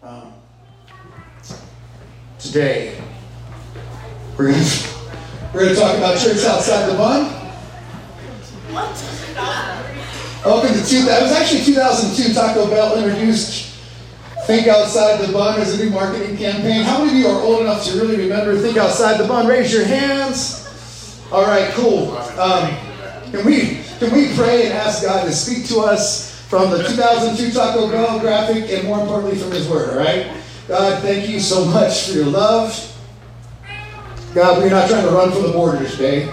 Um, today, we're going we're to talk about church outside the bun. What? Welcome to two. That was actually 2002. Taco Bell introduced Think Outside the Bun as a new marketing campaign. How many of you are old enough to really remember Think Outside the Bun? Raise your hands. All right, cool. Um, can we can we pray and ask God to speak to us from the 2002 Taco Bell graphic and more importantly from His Word? All right, God, thank you so much for your love. God, we're not trying to run for the border today.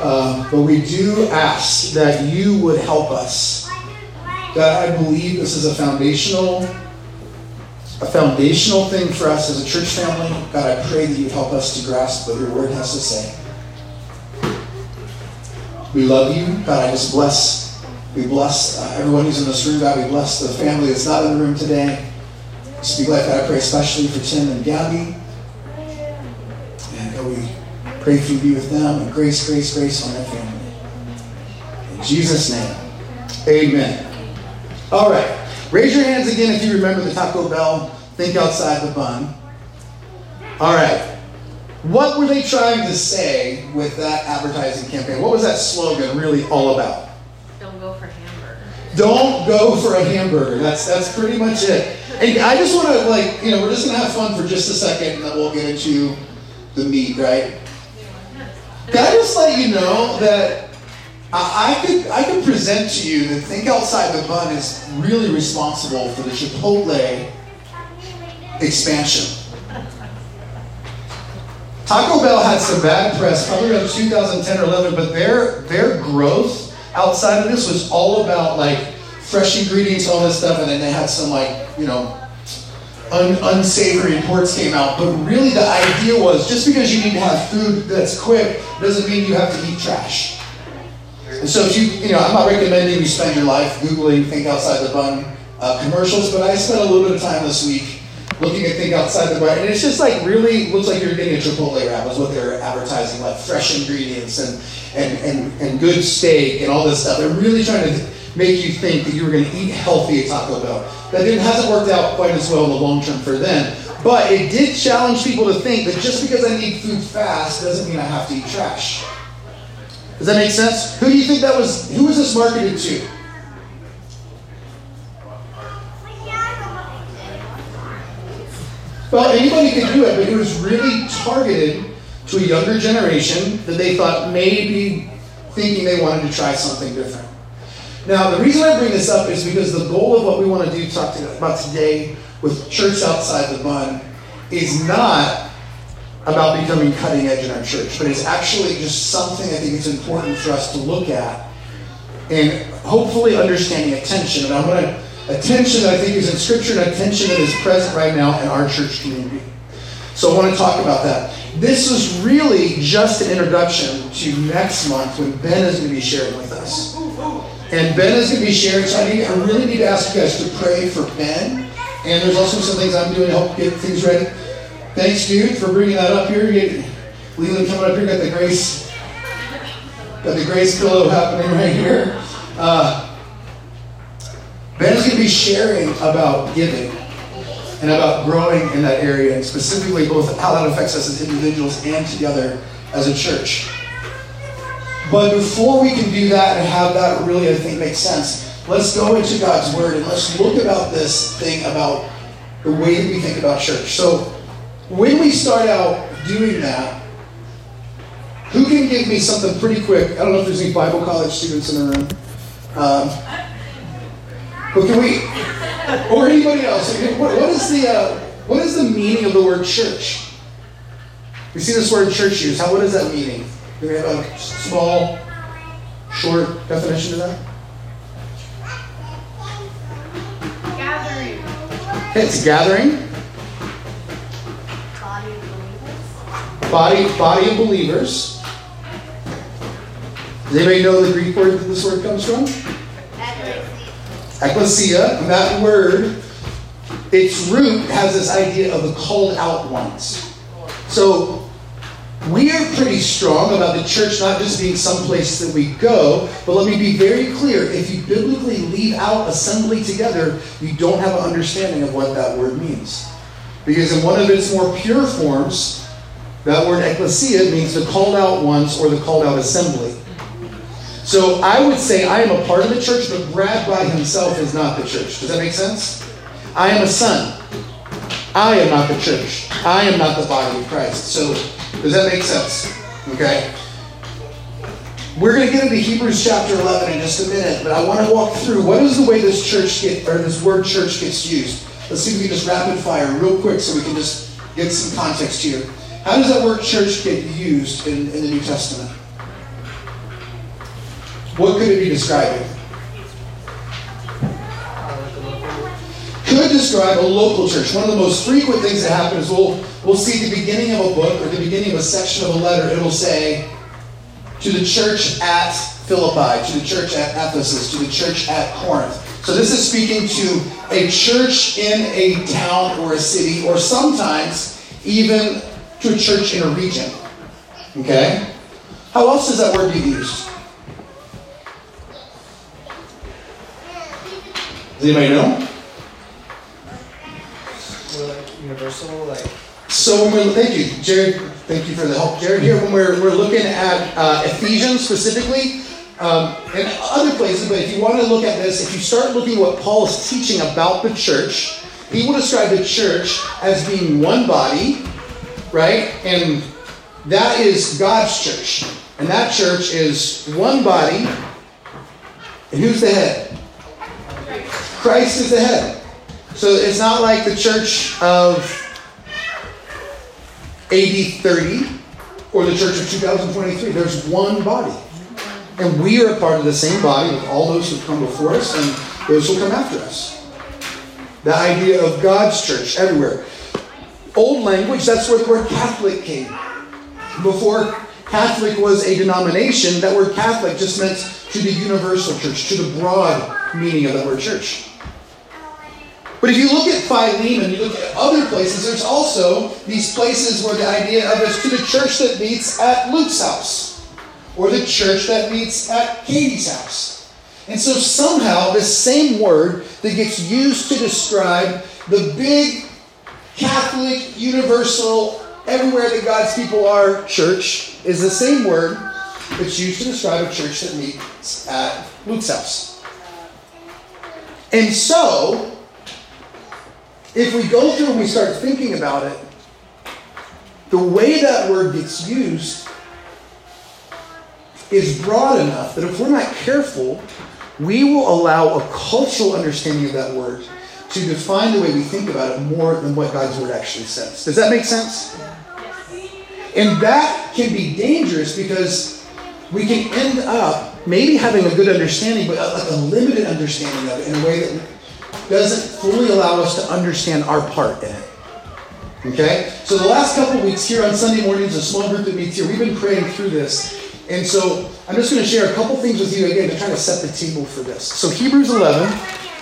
Uh, but we do ask that you would help us. God, I believe this is a foundational, a foundational thing for us as a church family. God, I pray that you help us to grasp what your word has to say. We love you. God, I just bless. We bless uh, everyone who's in this room. God, we bless the family that's not in the room today. Speak life. God, I pray especially for Tim and Gabby. And God, we Pray for you to be with them and grace, grace, grace on their family. In Jesus' name, amen. All right. Raise your hands again if you remember the Taco Bell Think Outside the Bun. All right. What were they trying to say with that advertising campaign? What was that slogan really all about? Don't go for hamburger. Don't go for a hamburger. That's that's pretty much it. And I just want to like, you know, we're just gonna have fun for just a second and then we'll get into the meat, right? Can I just let you know that I, could I could present to you that Think Outside the Bun is really responsible for the Chipotle expansion. Taco Bell had some bad press, probably around 2010 or 11, but their their growth outside of this was all about like fresh ingredients, all this stuff, and then they had some like you know un- unsavory imports came out. But really, the idea was just because you need to have food that's quick doesn't mean you have to eat trash. And so, if you, you know, I'm not recommending you spend your life Googling Think Outside the Bun uh, commercials, but I spent a little bit of time this week looking at Think Outside the Bun, and it's just like really looks like you're getting a Chipotle wrap, is what they're advertising, like fresh ingredients and, and, and, and good steak and all this stuff. They're really trying to make you think that you were going to eat healthy at Taco Bell. That didn't, hasn't worked out quite as well in the long term for them. But it did challenge people to think that just because I need food fast doesn't mean I have to eat trash. Does that make sense? Who do you think that was? Who was this marketed to? Well, anybody could do it, but it was really targeted to a younger generation that they thought maybe thinking they wanted to try something different. Now, the reason I bring this up is because the goal of what we want to do talk to, about today with Church Outside the Bun is not about becoming cutting edge in our church, but it's actually just something I think it's important for us to look at and hopefully understanding attention. And I'm going to attention that I think is in Scripture and attention that is present right now in our church community. So I want to talk about that. This is really just an introduction to next month when Ben is going to be sharing with us. And Ben is going to be sharing, so I, need, I really need to ask you guys to pray for Ben. And there's also some things I'm doing to help get things ready. Thanks, dude, for bringing that up here. Leland coming up here, got the grace, got the grace pillow happening right here. Uh, Ben is going to be sharing about giving and about growing in that area, and specifically both how that affects us as individuals and together as a church. But before we can do that and have that really, I think, make sense, let's go into God's Word and let's look about this thing about the way that we think about church. So, when we start out doing that, who can give me something pretty quick? I don't know if there's any Bible college students in the room. Um, but can we, or anybody else? What, what is the uh, what is the meaning of the word church? We see this word church used. How what is that meaning? Do we have a small, short definition to that? Gathering. It's gathering. Body, body of believers. Does anybody know the Greek word that this word comes from? Ecclesia. That word, its root has this idea of the called out ones. So we're pretty strong about the church not just being some place that we go, but let me be very clear. If you biblically leave out assembly together, you don't have an understanding of what that word means. Because in one of its more pure forms, that word ecclesia means the called out ones or the called out assembly. So I would say I am a part of the church, but Brad by himself is not the church. Does that make sense? I am a son. I am not the church. I am not the body of Christ. So does that make sense? Okay. We're going to get into Hebrews chapter 11 in just a minute, but I want to walk through what is the way this church get or this word church gets used. Let's see if we can just rapid fire real quick so we can just get some context here. How does that word church get used in, in the New Testament? What could it be describing? Could describe a local church. One of the most frequent things that happens, we'll we'll see the beginning of a book or the beginning of a section of a letter. It'll say to the church at Philippi, to the church at Ephesus, to the church at Corinth. So this is speaking to a church in a town or a city, or sometimes even to a church in a region. Okay? How else does that word get used? Does anybody know? like universal, like. So when we're, thank you, Jared. Thank you for the help, Jared. Here, when we're, we're looking at uh, Ephesians specifically, um, and other places, but if you want to look at this, if you start looking at what Paul is teaching about the church, he will describe the church as being one body, right? And that is God's church. And that church is one body. And who's the head? Christ is the head. So it's not like the church of AD 30 or the church of 2023. There's one body. And we are part of the same body with all those who come before us and those who come after us. The idea of God's church everywhere. Old language, that's where the word Catholic came. Before Catholic was a denomination, that word Catholic just meant to the universal church, to the broad meaning of the word church. But if you look at Philemon, you look at other places, there's also these places where the idea of is to the church that meets at Luke's house, or the church that meets at Katie's house. And so somehow this same word that gets used to describe the big Catholic, universal, everywhere that God's people are church is the same word that's used to describe a church that meets at Luke's house. And so, if we go through and we start thinking about it, the way that word gets used is broad enough that if we're not careful, we will allow a cultural understanding of that word to define the way we think about it more than what God's word actually says. Does that make sense? And that can be dangerous because we can end up maybe having a good understanding, but a limited understanding of it in a way that doesn't fully allow us to understand our part in it. Okay? So the last couple weeks here on Sunday mornings, a small group that meets here, we've been praying through this. And so I'm just going to share a couple things with you again to kind of set the table for this. So Hebrews 11,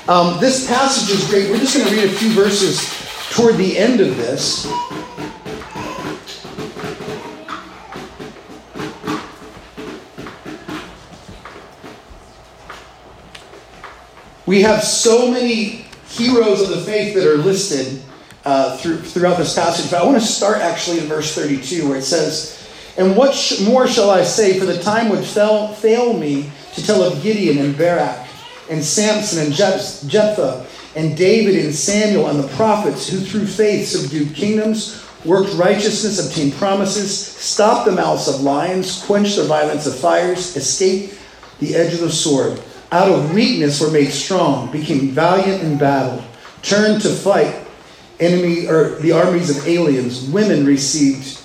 um, this passage is great. We're just going to read a few verses toward the end of this. We have so many heroes of the faith that are listed uh, through, throughout this passage, but I want to start actually in verse 32 where it says, And what sh- more shall I say? For the time would fail, fail me to tell of Gideon and Barak and Samson and Jephthah and David and Samuel and the prophets who through faith subdued kingdoms, worked righteousness, obtained promises, stopped the mouths of lions, quenched the violence of fires, escaped the edge of the sword out of weakness were made strong, became valiant in battle, turned to fight enemy or the armies of aliens. Women received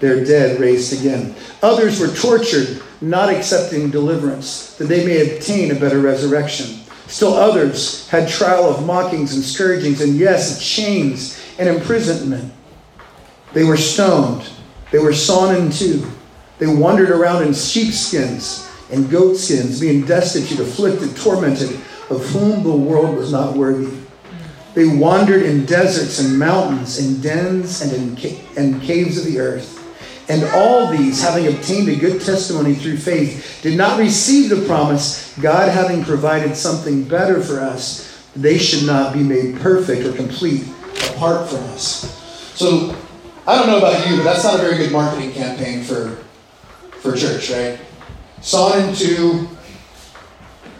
their dead raised again. Others were tortured, not accepting deliverance, that they may obtain a better resurrection. Still others had trial of mockings and scourgings, and yes, chains and imprisonment. They were stoned. They were sawn in two. They wandered around in sheepskins and goatskins, being destitute, afflicted, tormented, of whom the world was not worthy. They wandered in deserts and mountains, in dens and in ca- and caves of the earth. And all these, having obtained a good testimony through faith, did not receive the promise, God having provided something better for us, they should not be made perfect or complete apart from us. So, I don't know about you, but that's not a very good marketing campaign for, for church, right? In two.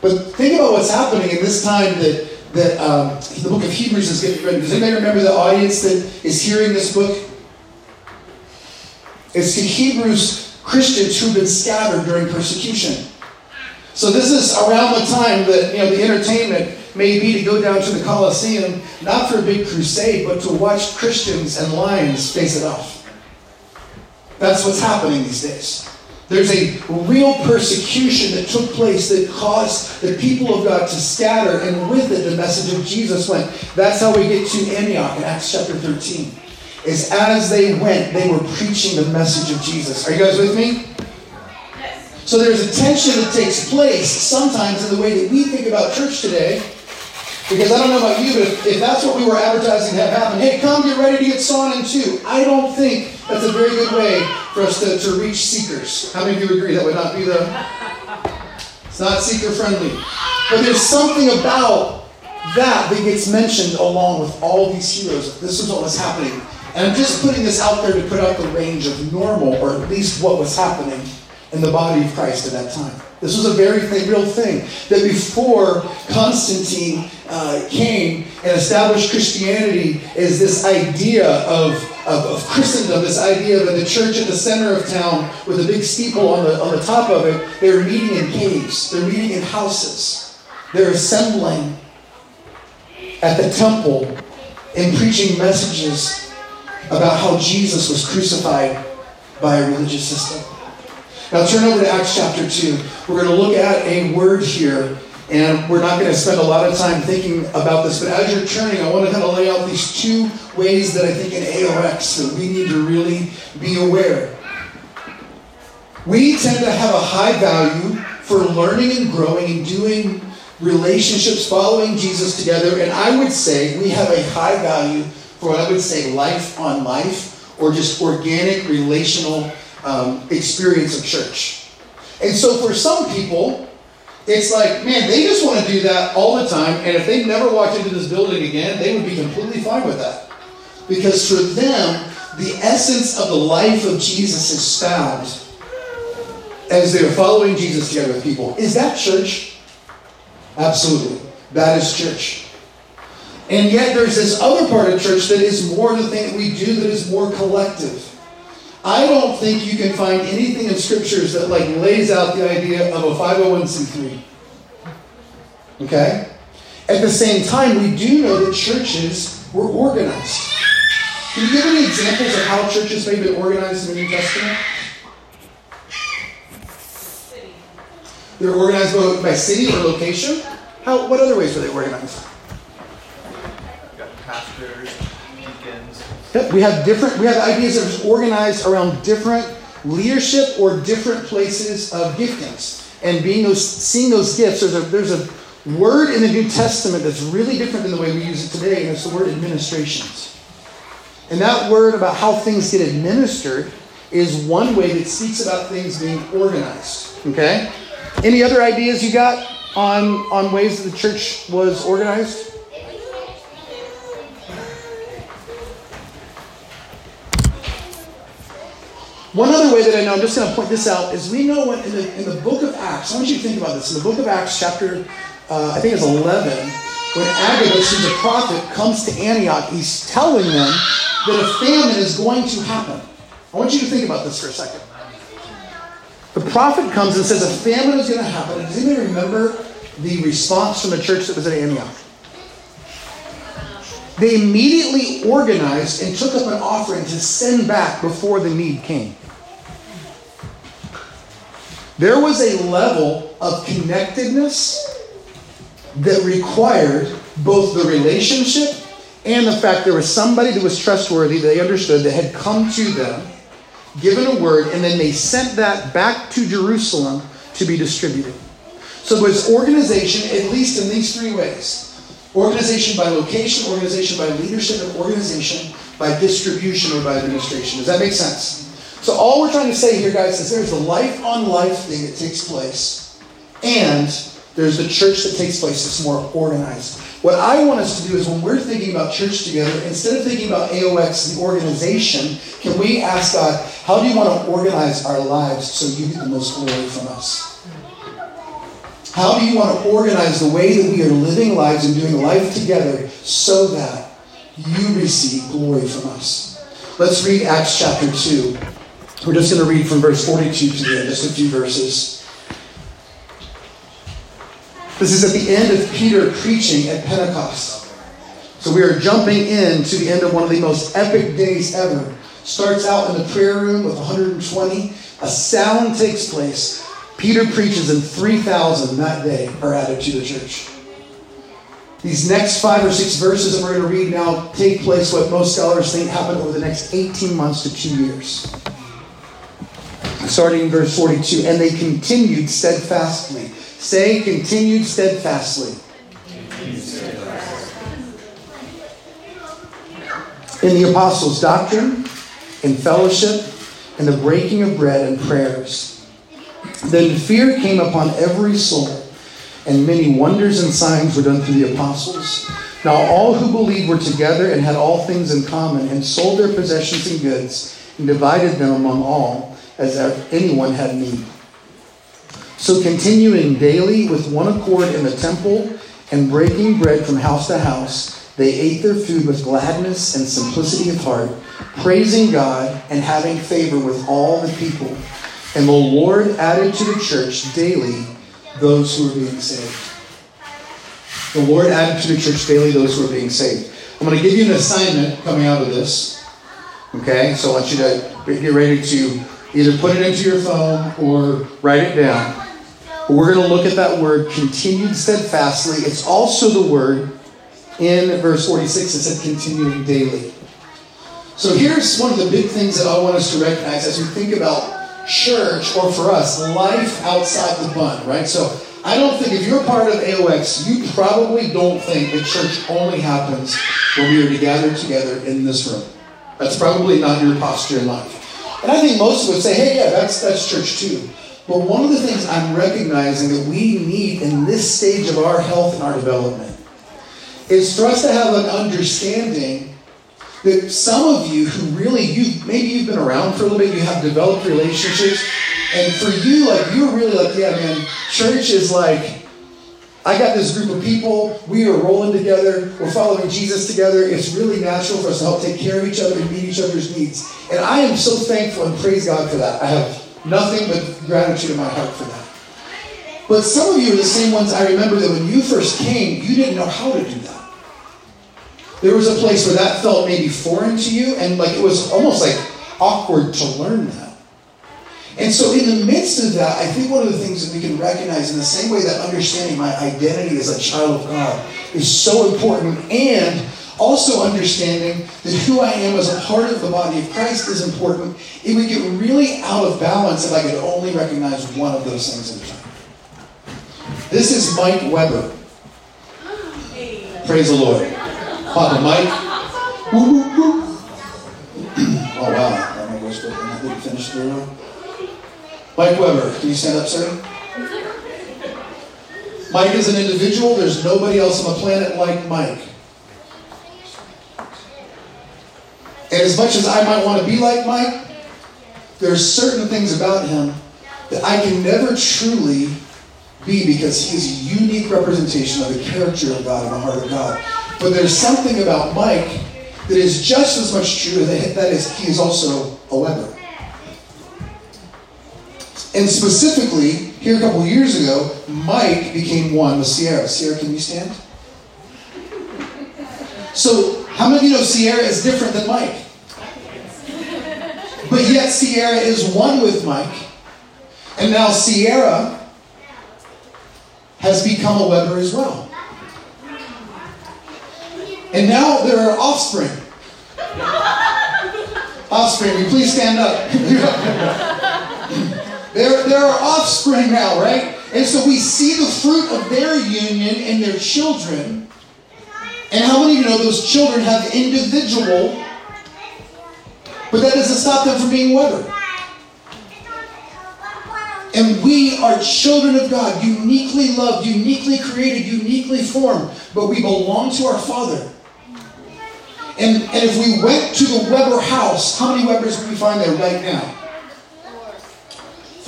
But think about what's happening in this time that that um, the book of Hebrews is getting ready. Does anybody remember the audience that is hearing this book? It's to Hebrews Christians who've been scattered during persecution. So this is around the time that you know the entertainment may be to go down to the Colosseum, not for a big crusade, but to watch Christians and lions face it off. That's what's happening these days. There's a real persecution that took place that caused the people of God to scatter, and with it, the message of Jesus went. That's how we get to Antioch in Acts chapter 13. Is as they went, they were preaching the message of Jesus. Are you guys with me? So there's a tension that takes place sometimes in the way that we think about church today. Because I don't know about you, but if, that's what we were advertising to have happen, hey, come get ready to get sawn in two. I don't think that's a very good way for us to, to reach seekers. How many of you agree that would not be the. It's not seeker friendly. But there's something about that that gets mentioned along with all these heroes. This is what was happening. And I'm just putting this out there to put out the range of normal, or at least what was happening in the body of Christ at that time. This was a very thing, real thing. That before Constantine uh, came and established Christianity as this idea of, of, of, Christendom, this idea of the church at the center of town with a big steeple on the, on the top of it, they were meeting in caves, they're meeting in houses, they're assembling at the temple and preaching messages about how Jesus was crucified by a religious system. Now turn over to Acts chapter 2. We're going to look at a word here, and we're not going to spend a lot of time thinking about this, but as you're turning, I want to kind of lay out these two ways that I think in AOX that we need to really be aware. We tend to have a high value for learning and growing and doing relationships, following Jesus together, and I would say we have a high value for what I would say life on life or just organic relational um, experience of church. And so for some people, it's like, man, they just want to do that all the time. And if they never walked into this building again, they would be completely fine with that. Because for them, the essence of the life of Jesus is found as they're following Jesus together with people. Is that church? Absolutely. That is church. And yet there's this other part of church that is more the thing that we do that is more collective. I don't think you can find anything in scriptures that like lays out the idea of a 501c3. Okay? At the same time, we do know that churches were organized. Can you give any examples of how churches may have been organized in the New Testament? They're organized by, by city or location. How? What other ways were they organized? deacons. Yep, we have different. We have ideas that are organized around different leadership or different places of giftings, and being those, seeing those gifts. There's a there's a word in the New Testament that's really different than the way we use it today, and it's the word administrations. And that word about how things get administered is one way that speaks about things being organized. Okay. Any other ideas you got on on ways that the church was organized? One other way that I know, I'm just going to point this out, is we know in the, in the book of Acts, I want you to think about this. In the book of Acts, chapter, uh, I think it's 11, when Agabus, who's a prophet, comes to Antioch, he's telling them that a famine is going to happen. I want you to think about this for a second. The prophet comes and says a famine is going to happen. And does anybody remember the response from the church that was at Antioch? They immediately organized and took up an offering to send back before the need came. There was a level of connectedness that required both the relationship and the fact there was somebody that was trustworthy, they understood, that had come to them, given a word, and then they sent that back to Jerusalem to be distributed. So there was organization, at least in these three ways organization by location, organization by leadership, and organization by distribution or by administration. Does that make sense? So all we're trying to say here, guys, is there's a life on life thing that takes place, and there's the church that takes place that's more organized. What I want us to do is when we're thinking about church together, instead of thinking about AOX, the organization, can we ask God, how do you want to organize our lives so you get the most glory from us? How do you want to organize the way that we are living lives and doing life together so that you receive glory from us? Let's read Acts chapter 2. We're just going to read from verse 42 to the end, just a few verses. This is at the end of Peter preaching at Pentecost. So we are jumping in to the end of one of the most epic days ever. Starts out in the prayer room with 120. A sound takes place. Peter preaches, and 3,000 that day are added to the church. These next five or six verses that we're going to read now take place, what most scholars think happened over the next 18 months to two years. Starting in verse 42, and they continued steadfastly Say, continued steadfastly. In the apostles' doctrine, in fellowship, in the breaking of bread and prayers. Then fear came upon every soul, and many wonders and signs were done through the apostles. Now all who believed were together and had all things in common, and sold their possessions and goods, and divided them among all, as if anyone had need. So, continuing daily with one accord in the temple and breaking bread from house to house, they ate their food with gladness and simplicity of heart, praising God and having favor with all the people. And the Lord added to the church daily those who were being saved. The Lord added to the church daily those who were being saved. I'm going to give you an assignment coming out of this. Okay? So I want you to get ready to either put it into your phone or write it down. We're going to look at that word continued steadfastly. It's also the word in verse 46 that said continuing daily. So here's one of the big things that I want us to recognize as we think about church, or for us, life outside the bun, right? So I don't think if you're part of AOX, you probably don't think that church only happens when we are together together in this room. That's probably not your posture in life. And I think most would say, hey, yeah, that's that's church too. But one of the things I'm recognizing that we need in this stage of our health and our development is for us to have an understanding that some of you who really you maybe you've been around for a little bit, you have developed relationships, and for you, like you're really like, yeah, man, church is like I got this group of people. We are rolling together. We're following Jesus together. It's really natural for us to help take care of each other and meet each other's needs. And I am so thankful and praise God for that. I have Nothing but gratitude in my heart for that. But some of you are the same ones I remember that when you first came, you didn't know how to do that. There was a place where that felt maybe foreign to you, and like it was almost like awkward to learn that. And so, in the midst of that, I think one of the things that we can recognize in the same way that understanding my identity as a child of God is so important, and also understanding that who I am as a part of the body of Christ is important. It would get really out of balance if I could only recognize one of those things at a time. This is Mike Weber. Praise the Lord. Papa Mike. Woo, woo, woo. oh, wow. I didn't finish the room. Mike Weber, can you stand up, sir? Mike is an individual. There's nobody else on the planet like Mike. And as much as I might want to be like Mike, there are certain things about him that I can never truly be because he is a unique representation of the character of God and the heart of God. But there's something about Mike that is just as much true that, that is he is also a Weber. And specifically, here a couple years ago, Mike became one with Sierra. Sierra, can you stand? So, how many of you know Sierra is different than Mike? But yet Sierra is one with Mike. And now Sierra has become a Weber as well. And now there are offspring. offspring, you please stand up. there, there are offspring now, right? And so we see the fruit of their union in their children. And how many of you know those children have individual, but that doesn't stop them from being Weber? And we are children of God, uniquely loved, uniquely created, uniquely formed, but we belong to our Father. And, and if we went to the Weber house, how many Webers would we find there right now?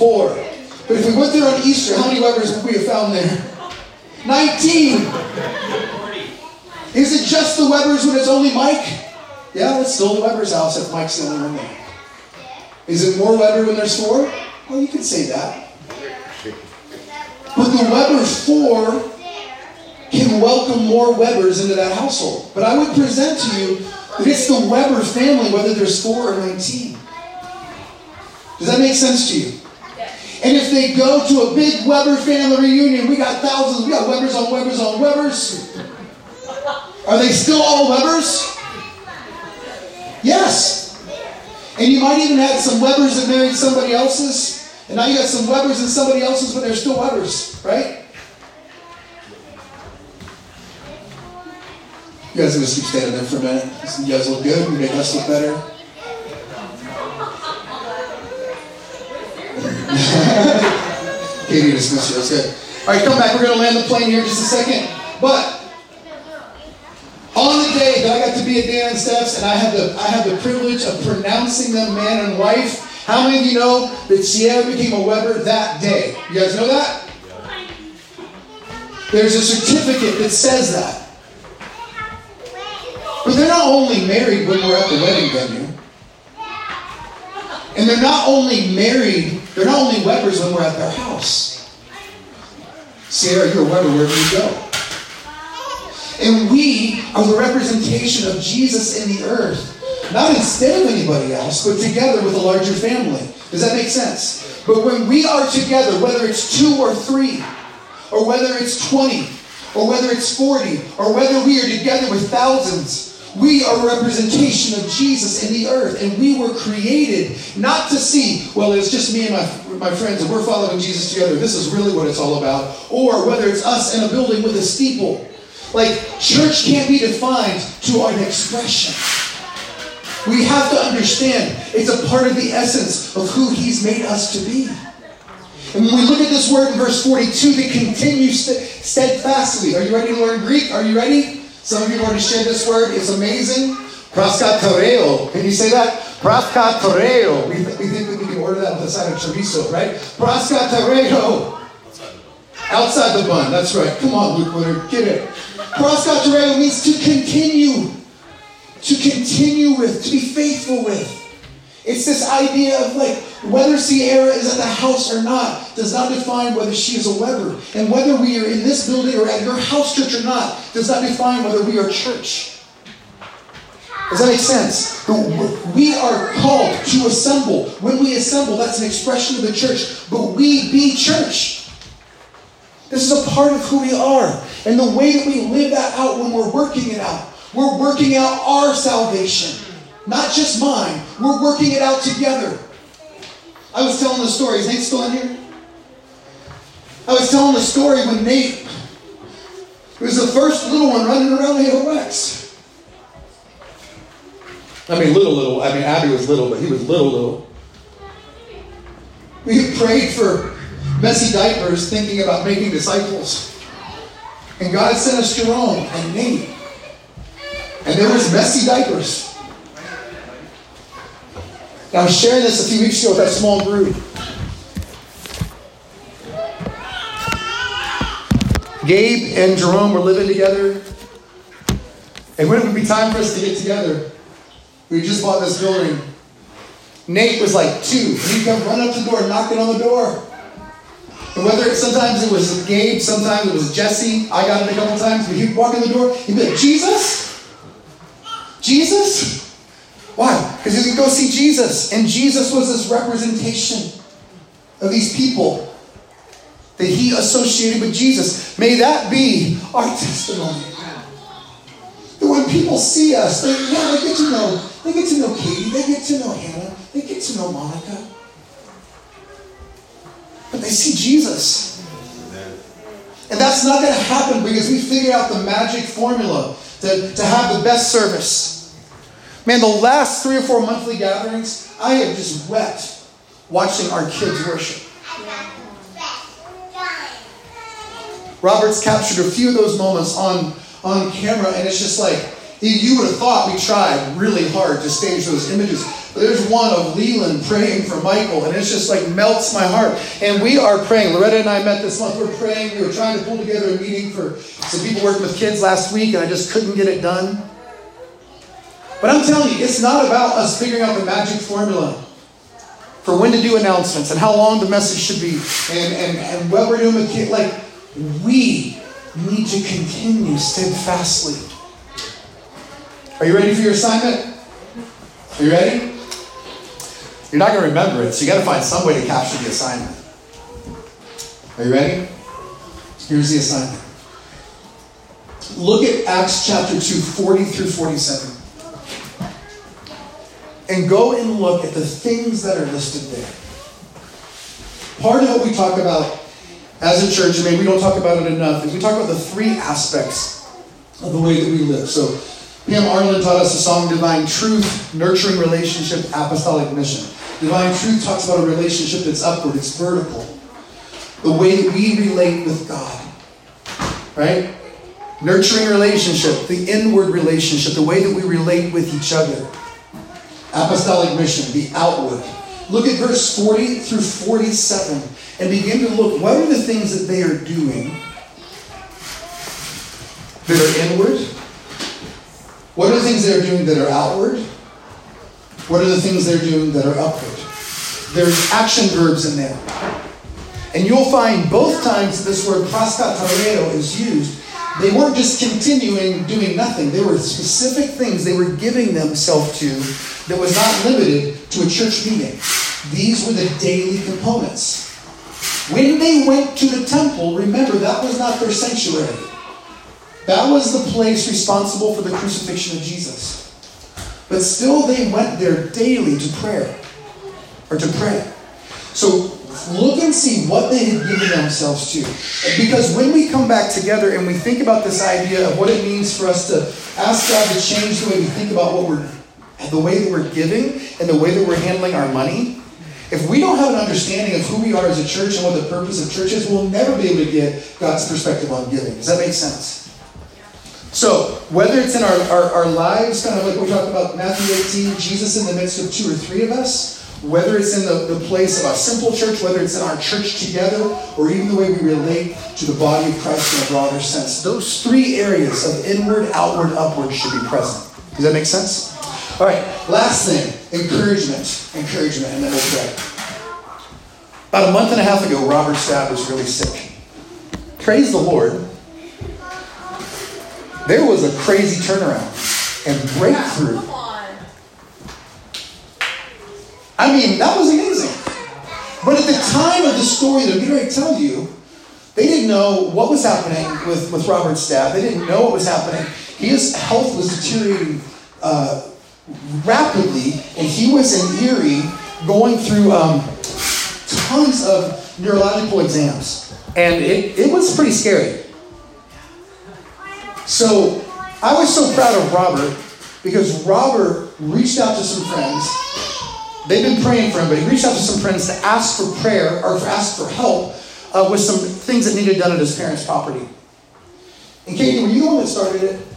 Four. But if we went there on Easter, how many Webers would we have found there? 19. Is it just the Webers when it's only Mike? Yeah, it's still the Weber's house if Mike's the only one there. Is it more Weber when there's four? Well, you could say that. But the Weber four can welcome more Webers into that household. But I would present to you that it's the Weber family, whether there's four or 19. Does that make sense to you? And if they go to a big Weber family reunion, we got thousands, we got Webers on Webers on Webers. Are they still all Webers? Yes. And you might even have some Webers that married somebody else's. And now you got some Webers and somebody else's, but they're still Webers, right? You guys are going to keep standing there for a minute. You guys look good. You make us look better. Katie dismissed you. That's good. All right, come back. We're going to land the plane here in just a second. But on the day that I got to be at Dan and Steph's, and I have the I have the privilege of pronouncing them man and wife. How many of you know that Sierra became a Weber that day? You guys know that? There's a certificate that says that. But they're not only married when we're at the wedding venue. And they're not only married, they're not only Webers when we're at their house. Sierra, you're a Weber wherever you go. And we are the representation of Jesus in the earth. Not instead of anybody else, but together with a larger family. Does that make sense? But when we are together, whether it's two or three, or whether it's 20, or whether it's 40, or whether we are together with thousands, we are a representation of Jesus in the earth. And we were created not to see, well, it's just me and my, my friends and we're following Jesus together. This is really what it's all about. Or whether it's us in a building with a steeple. Like, church can't be defined to an expression. We have to understand it's a part of the essence of who He's made us to be. And when we look at this word in verse 42, to continue steadfastly. Are you ready to learn Greek? Are you ready? Some of you already shared this word. It's amazing. Praskatoreo. Can you say that? Praskatoreo. We, th- we think we can order that with a side of chorizo, right? Praskatoreo. Outside the bun. That's right. Come on, Luke Woodard. Get it. Praskatoreo means to continue. To continue with. To be faithful with. It's this idea of like whether Sierra is at the house or not does not define whether she is a Weber. And whether we are in this building or at your house church or not does not define whether we are church. Does that make sense? We are called to assemble. When we assemble, that's an expression of the church. But we be church. This is a part of who we are. And the way that we live that out when we're working it out, we're working out our salvation. Not just mine. We're working it out together. I was telling the story. Is Nate still in here? I was telling the story when Nate was the first little one running around AOX. I mean, little, little. I mean, Abby was little, but he was little, little. We prayed for messy diapers, thinking about making disciples. And God sent us Jerome and Nate. And there was messy diapers. I was sharing this a few weeks ago with that small group. Gabe and Jerome were living together. And when it would be time for us to get together, we just bought this building. Nate was like two. He'd come run up to the door, knocking on the door. And whether it, sometimes it was Gabe, sometimes it was Jesse. I got it a couple times, but he'd walk in the door, he'd be like, Jesus? Jesus? Why? Because you can go see Jesus. And Jesus was this representation of these people that he associated with Jesus. May that be our testimony. That when people see us, they, yeah, they get to know, they get to know Katie, they get to know Hannah, they get to know Monica. But they see Jesus. And that's not going to happen because we figured out the magic formula to, to have the best service. Man, the last three or four monthly gatherings, I have just wept watching our kids worship. Robert's captured a few of those moments on, on camera, and it's just like, you would have thought we tried really hard to stage those images. But there's one of Leland praying for Michael, and it's just like melts my heart. And we are praying. Loretta and I met this month. We're praying. We were trying to pull together a meeting for some people working with kids last week, and I just couldn't get it done. But I'm telling you, it's not about us figuring out the magic formula for when to do announcements and how long the message should be and, and, and what we're doing with kids. Like, we need to continue steadfastly. Are you ready for your assignment? Are you ready? You're not going to remember it, so you got to find some way to capture the assignment. Are you ready? Here's the assignment. Look at Acts chapter 2, 40 through 47. And go and look at the things that are listed there. Part of what we talk about as a church, I mean, we don't talk about it enough, is we talk about the three aspects of the way that we live. So, Pam Arlen taught us the song Divine Truth, Nurturing Relationship, Apostolic Mission. Divine Truth talks about a relationship that's upward, it's vertical. The way that we relate with God. Right? Nurturing relationship, the inward relationship, the way that we relate with each other. Apostolic mission, the outward. Look at verse 40 through 47 and begin to look what are the things that they are doing that are inward? What are the things they're doing that are outward? What are the things they're doing that are upward? There's action verbs in there. And you'll find both times this word proskatareo is used, they weren't just continuing doing nothing. They were specific things they were giving themselves to that was not limited to a church meeting. These were the daily components. When they went to the temple, remember that was not their sanctuary. That was the place responsible for the crucifixion of Jesus. But still, they went there daily to prayer or to pray. So look and see what they had given themselves to. Because when we come back together and we think about this idea of what it means for us to ask God to change the way we think about what we're, the way that we're giving and the way that we're handling our money, if we don't have an understanding of who we are as a church and what the purpose of church is, we'll never be able to get God's perspective on giving. Does that make sense? So, whether it's in our, our, our lives, kind of like we talked about Matthew 18, Jesus in the midst of two or three of us, whether it's in the, the place of a simple church, whether it's in our church together, or even the way we relate to the body of Christ in a broader sense, those three areas of inward, outward, upward should be present. Does that make sense? All right, last thing encouragement. Encouragement, and then we'll pray. About a month and a half ago, Robert Stab was really sick. Praise the Lord there was a crazy turnaround and breakthrough. I mean, that was amazing. But at the time of the story that I'm ready to tell you, they didn't know what was happening with, with Robert's staff. They didn't know what was happening. His health was deteriorating uh, rapidly, and he was in Erie going through um, tons of neurological exams. And it, it was pretty scary. So I was so proud of Robert because Robert reached out to some friends. They've been praying for him, but he reached out to some friends to ask for prayer or ask for help uh, with some things that needed done at his parents' property. And Katie, were you the one that started it?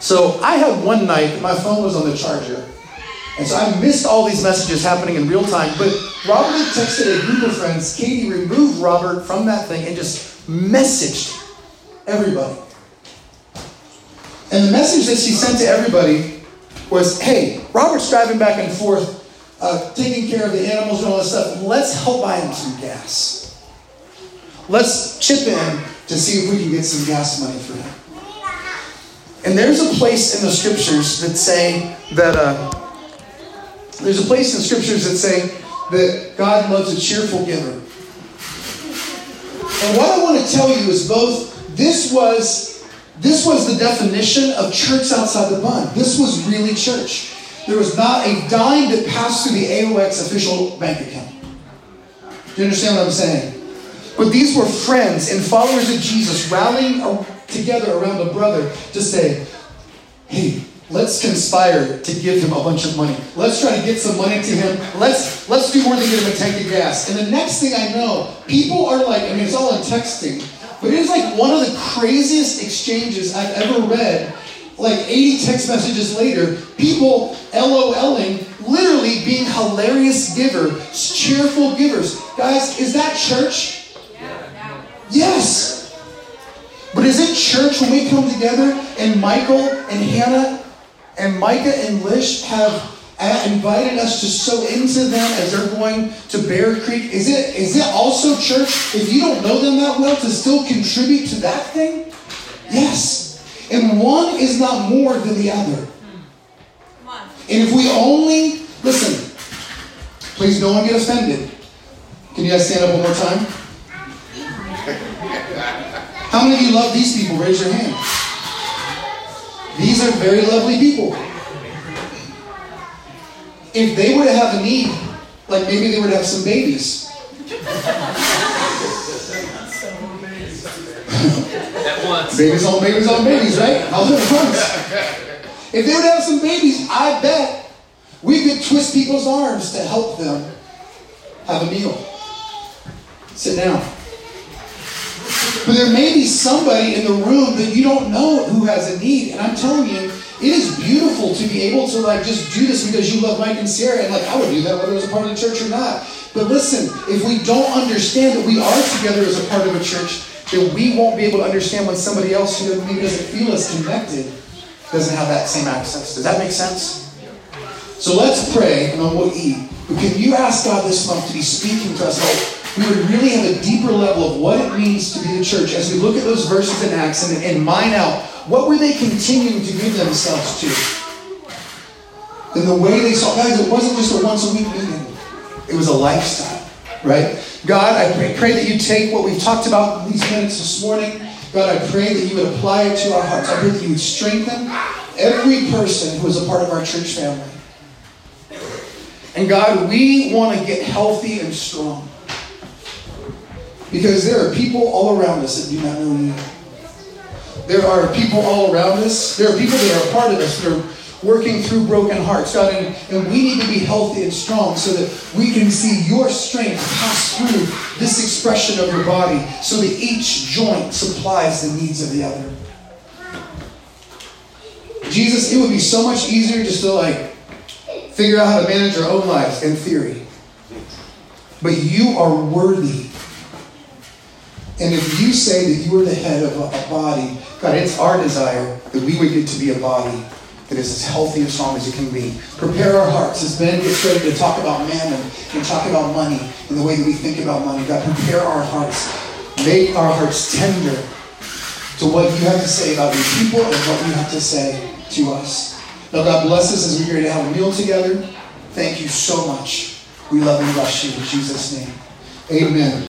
So I had one night my phone was on the charger. And so I missed all these messages happening in real time. But Robert texted a group of friends. Katie removed Robert from that thing and just messaged everybody. And the message that she sent to everybody was hey, Robert's driving back and forth, uh, taking care of the animals and all this stuff. Let's help buy him some gas. Let's chip in to see if we can get some gas money for him. And there's a place in the scriptures that say that, uh, there's a place in the scriptures that say that God loves a cheerful giver. And what I want to tell you is both this was this was the definition of church outside the bun. This was really church. There was not a dime that passed through the AOX official bank account. Do you understand what I'm saying? But these were friends and followers of Jesus rallying together around a brother to say, hey, let's conspire to give him a bunch of money. Let's try to get some money to him. Let's let's do more than give him a tank of gas. And the next thing I know, people are like, I mean, it's all in texting, but it is like one of the craziest exchanges I've ever read. Like 80 text messages later, people LOLing, literally being hilarious givers, cheerful givers. Guys, is that church? Yes. But is it church when we come together and Michael and Hannah and Micah and Lish have invited us to sow into them as they're going to Bear Creek? Is it is it also church if you don't know them that well to still contribute to that thing? Yes. And one is not more than the other. And if we only listen, please no one get offended. Can you guys stand up one more time? How many of you love these people? Raise your hand. These are very lovely people. If they were to have a need, like maybe they to have some babies, Once. babies on babies on babies, right? If they would have some babies, I bet we could twist people's arms to help them have a meal. Sit down. But there may be somebody in the room that you don't know who has a need. And I'm telling you, it is beautiful to be able to like just do this because you love Mike and Sarah, And like I would do that whether it was a part of the church or not. But listen, if we don't understand that we are together as a part of a church, then we won't be able to understand when somebody else who maybe doesn't feel as connected doesn't have that same access. Does that make sense? So let's pray and then we'll eat. But can you ask God this month to be speaking to us how we would really have a deeper level of what it means to be the church as we look at those verses in Acts and, and mine out what were they continuing to give themselves to? And the way they saw, guys, it wasn't just a once a week meeting, it was a lifestyle, right? God, I pray, pray that you take what we've talked about in these minutes this morning. God, I pray that you would apply it to our hearts. I pray that you would strengthen every person who is a part of our church family. And God, we want to get healthy and strong. Because there are people all around us that do not know you. There are people all around us. There are people that are a part of us that are working through broken hearts, God. And, and we need to be healthy and strong so that we can see your strength pass through this expression of your body so that each joint supplies the needs of the other. Jesus, it would be so much easier just to like figure out how to manage our own lives in theory. But you are worthy. And if you say that you are the head of a, a body, God, it's our desire that we would get to be a body that is as healthy and strong as it can be. Prepare our hearts as Ben gets ready to talk about mammon and talk about money and the way that we think about money. God, prepare our hearts. Make our hearts tender to what you have to say about your people and what you have to say to us. Now, God bless us as we're here to have a meal together. Thank you so much. We love and bless you in Jesus' name. Amen.